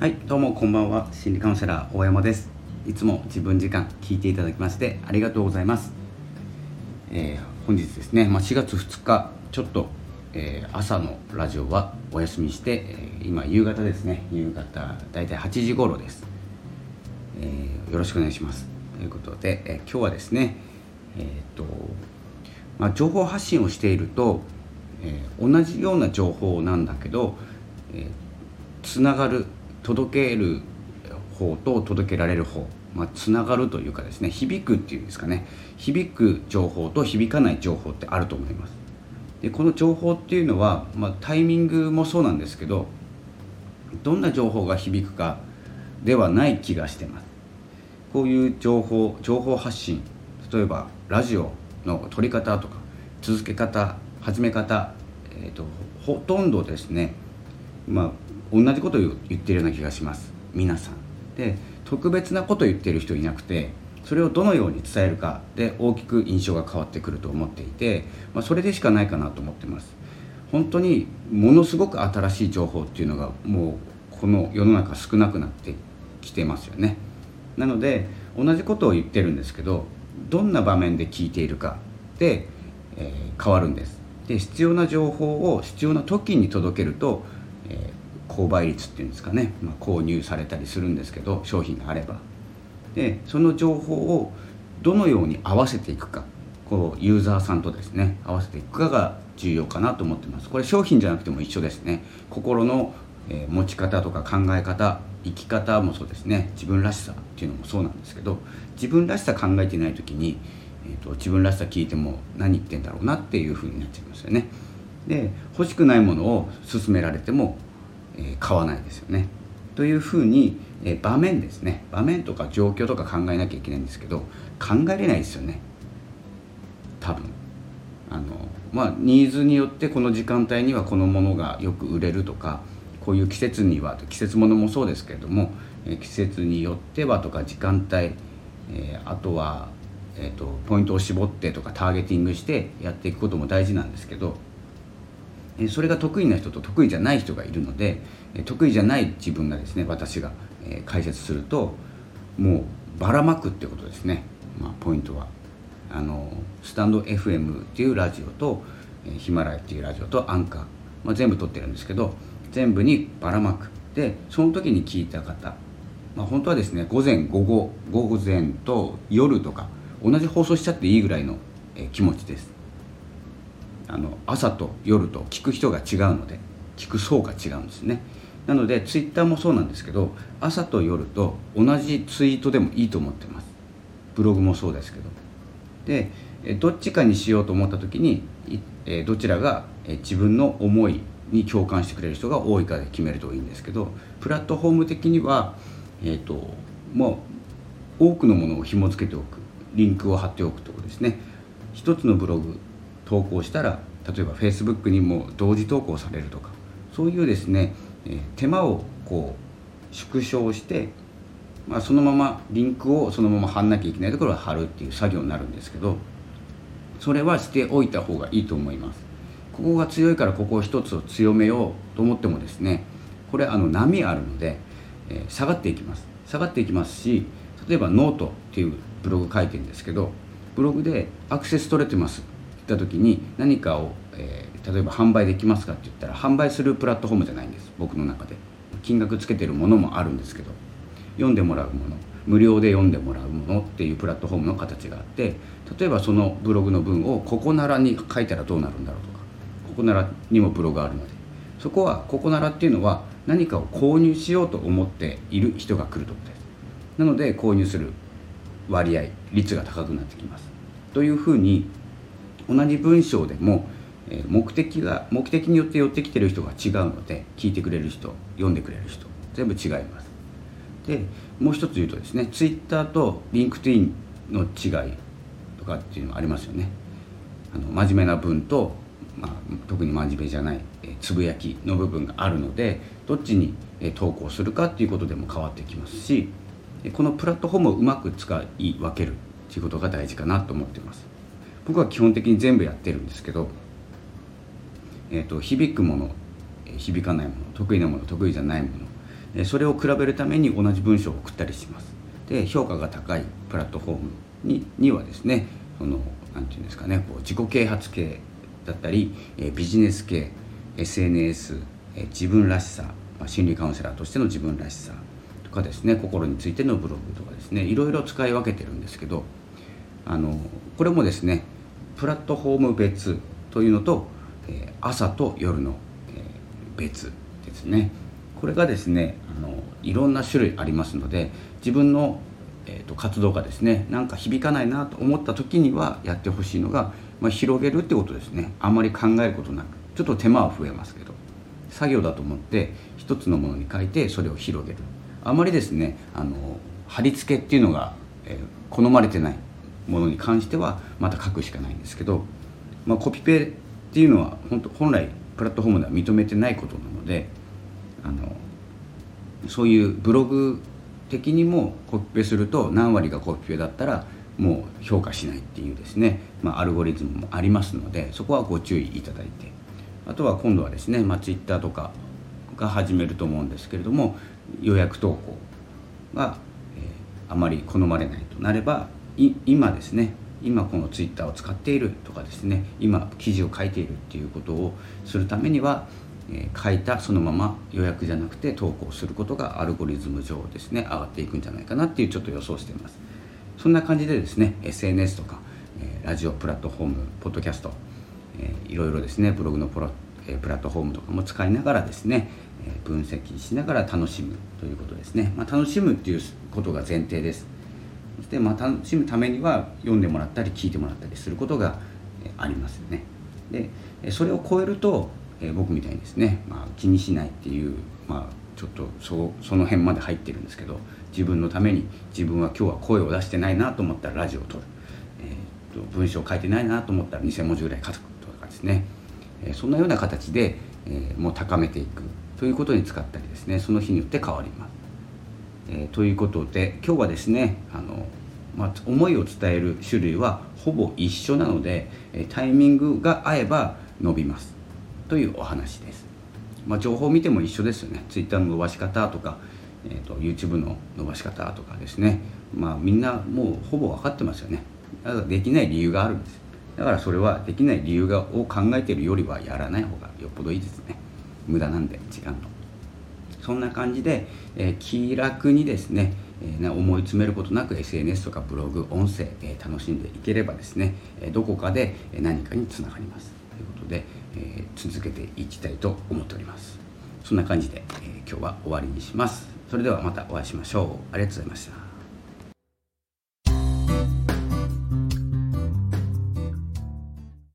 はいどうもこんばんは。心理カウンセラー大山です。いつも自分時間聞いていただきましてありがとうございます、えー、本日ですね、まあ、4月2日ちょっと、えー、朝のラジオはお休みして、えー、今夕方ですね。夕方だいたい8時頃です、えよろしくお願いします。ということで、え今日はですねえっとまあ、情報発信をしていると、え同じような情報なんだけど、えつながる届ける方と届けられる方、まあ、つながるというかですね響くっていうんですかね。響く情報と響かない情報ってあると思います。でこの情報っていうのは、まあ、タイミングもそうなんですけどどんな情報が響くかではない気がしてます。こういう情報情報発信例えばラジオの撮り方とか続け方始め方、えーと、ほとんどですねまあ同じことを言ってるような気がします。皆さん。で特別なこと言ってる人いなくてそれをどのように伝えるかで大きく印象が変わってくると思っていて、まあ、それでしかないかなと思ってます。本当にものすごく新しい情報っていうのがもうこの世の中少なくなってきてますよね。なので同じことを言ってるんですけどどんな場面で聞いているかで、えー、変わるんです。で必要な情報を必要な時に届けると、えー購買率っていうんですかね、まあ、購入されたりするんですけど商品があれば。でその情報をどのように合わせていくか。こうユーザーさんとですね合わせていくかが重要かなと思ってます。これ商品じゃなくても一緒ですね。心の、持ち方とか考え方生き方もそうですね。自分らしさっていうのもそうなんですけど自分らしさ考えてない時に、えーと、と自分らしさ聞いても何言ってんだろうなっていうふうになっちゃいますよね。で欲しくないものを勧められてもえ買わないですよね。というふうに、え場面ですね場面とか状況とか考えなきゃいけないんですけど考えれないですよね多分。あのまあニーズによってこの時間帯にはこのものがよく売れるとかこういう季節には季節ものもそうですけれども、え季節によってはとか時間帯、えあとは、えーとポイントを絞ってとかターゲティングしてやっていくことも大事なんですけどそれが得意な人と得意じゃない人がいるので得意じゃない自分がですね私が解説するともうばらまくってことですね、まあ、ポイントは。あのスタンド FM っていうラジオとヒマラヤっていうラジオとアンカー、まあ、全部撮ってるんですけど全部にばらまくでその時に聞いた方、まあ、本当はですね午前午後午前と夜とか同じ放送しちゃっていいぐらいの気持ちです。あの朝と夜と聞く人が違うので聞く層が違うんですね。なのでツイッターもそうなんですけど朝と夜と同じツイートでもいいと思ってます。ブログもそうですけど。でどっちかにしようと思った時にどちらが自分の思いに共感してくれる人が多いかで決めるといいんですけどプラットフォーム的には、えーと、もう多くのものを紐付けておく。リンクを貼っておくとこですね。一つのブログ投稿したら例えば Facebook にも同時投稿されるとかそういうですね、え、手間をこう縮小して、まあ、そのままリンクをそのまま貼んなきゃいけないところは貼るっていう作業になるんですけどそれはしておいた方がいいと思います。ここが強いからここを一つを強めようと思ってもですねこれあの波あるので、え、下がっていきます。下がっていきますし例えばノートっていうブログ書いてるんですけどブログでアクセス取れてます。った時に何かを、えー、例えば販売できますかって言ったら販売するプラットフォームじゃないんです。僕の中で。金額つけてるものもあるんですけど。読んでもらうもの。無料で読んでもらうものっていうプラットフォームの形があって例えばそのブログの文をここならに書いたらどうなるんだろうとか。ここならにもブログがあるので。そこはここならっていうのは何かを購入しようと思っている人が来るとこです。なので購入する割合率が高くなってきます。というふうに同じ文章でも目的が目的によって寄ってきてる人が違うので聞いてくれる人読んでくれる人全部違います。でもう一つ言うとですねツイッターとリンクトインの違いとかっていうのがありますよね。あの真面目な文と、まあ、特に真面目じゃないえつぶやきの部分があるのでどっちに投稿するかっていうことでも変わってきますしこのプラットフォームをうまく使い分けるっていうことが大事かなと思ってます。僕は基本的に全部やってるんですけど、えーと、響くもの響かないもの得意なもの得意じゃないものそれを比べるために同じ文章を送ったりします。で評価が高いプラットフォームににはですねその何て言うんですかねこう自己啓発系だったりビジネス系 SNS 自分らしさ心理カウンセラーとしての自分らしさとかですね心についてのブログとかですねいろいろ使い分けてるんですけどあのこれもですねプラットフォーム別というのと朝と夜の別ですね。これがですねあのいろんな種類ありますので自分の、えーと、活動がですねなんか響かないなと思った時にはやってほしいのが、まあ、広げるってことですね。あまり考えることなくちょっと手間は増えますけど作業だと思って一つのものに書いてそれを広げる。あまりですねあの貼り付けっていうのが、えー、好まれてない。ものに関してはまた書くしかないんですけど、まあ、コピペっていうのは本当本来プラットフォームでは認めてないことなのであのそういうブログ的にもコピペすると何割がコピペだったらもう評価しないっていうですね、まあ、アルゴリズムもありますのでそこはご注意いただいて。あとは今度はですね、まあ、Twitter とかが始めると思うんですけれども予約投稿が、えー、あまり好まれないとなれば今ですね今この Twitter を使っているとかですね今記事を書いているっていうことをするためにはえ書いたそのまま予約じゃなくて投稿することがアルゴリズム上ですね上がっていくんじゃないかなっていうちょっと予想しています。そんな感じでですね SNS とか、えラジオプラットフォームポッドキャスト、えいろいろですねブログのプラ,、えプラットフォームとかも使いながらですね、え分析しながら楽しむということですね、まあ、楽しむっていうことが前提です。そして、まあ、楽しむためには読んでもらったり聞いてもらったりすることがありますよね。でそれを超えるとえ、僕みたいにですね、まあ、気にしないっていう、まあ、ちょっとそその辺まで入ってるんですけど自分のために自分は今日は声を出してないなと思ったらラジオを撮る、えー、と文章を書いてないなと思ったら2000文字ぐらい書くとかですね、え、そんなような形で、え、もう高めていくということに使ったりですねその日によって変わります。えー、ということで今日はですねあの、まあ、思いを伝える種類はほぼ一緒なので、えタイミングが合えば伸びます。というお話です、まあ、情報を見ても一緒ですよね。Twitter の伸ばし方とか、えーと、YouTube の伸ばし方とかですね。まあみんなもうほぼ分かってますよね。だからできない理由があるんです。だからそれはできない理由がを考えてるよりはやらない方がよっぽどいいですね。無駄なんで時間のそんな感じで、えー、気楽にですね、えー、思い詰めることなく SNS とかブログ音声、えー、楽しんでいければですね、えどこかで何かにつながります。ということでえ、続けていきたいと思っております。そんな感じで、え、今日は終わりにします。それではまたお会いしましょう。ありがとうございました。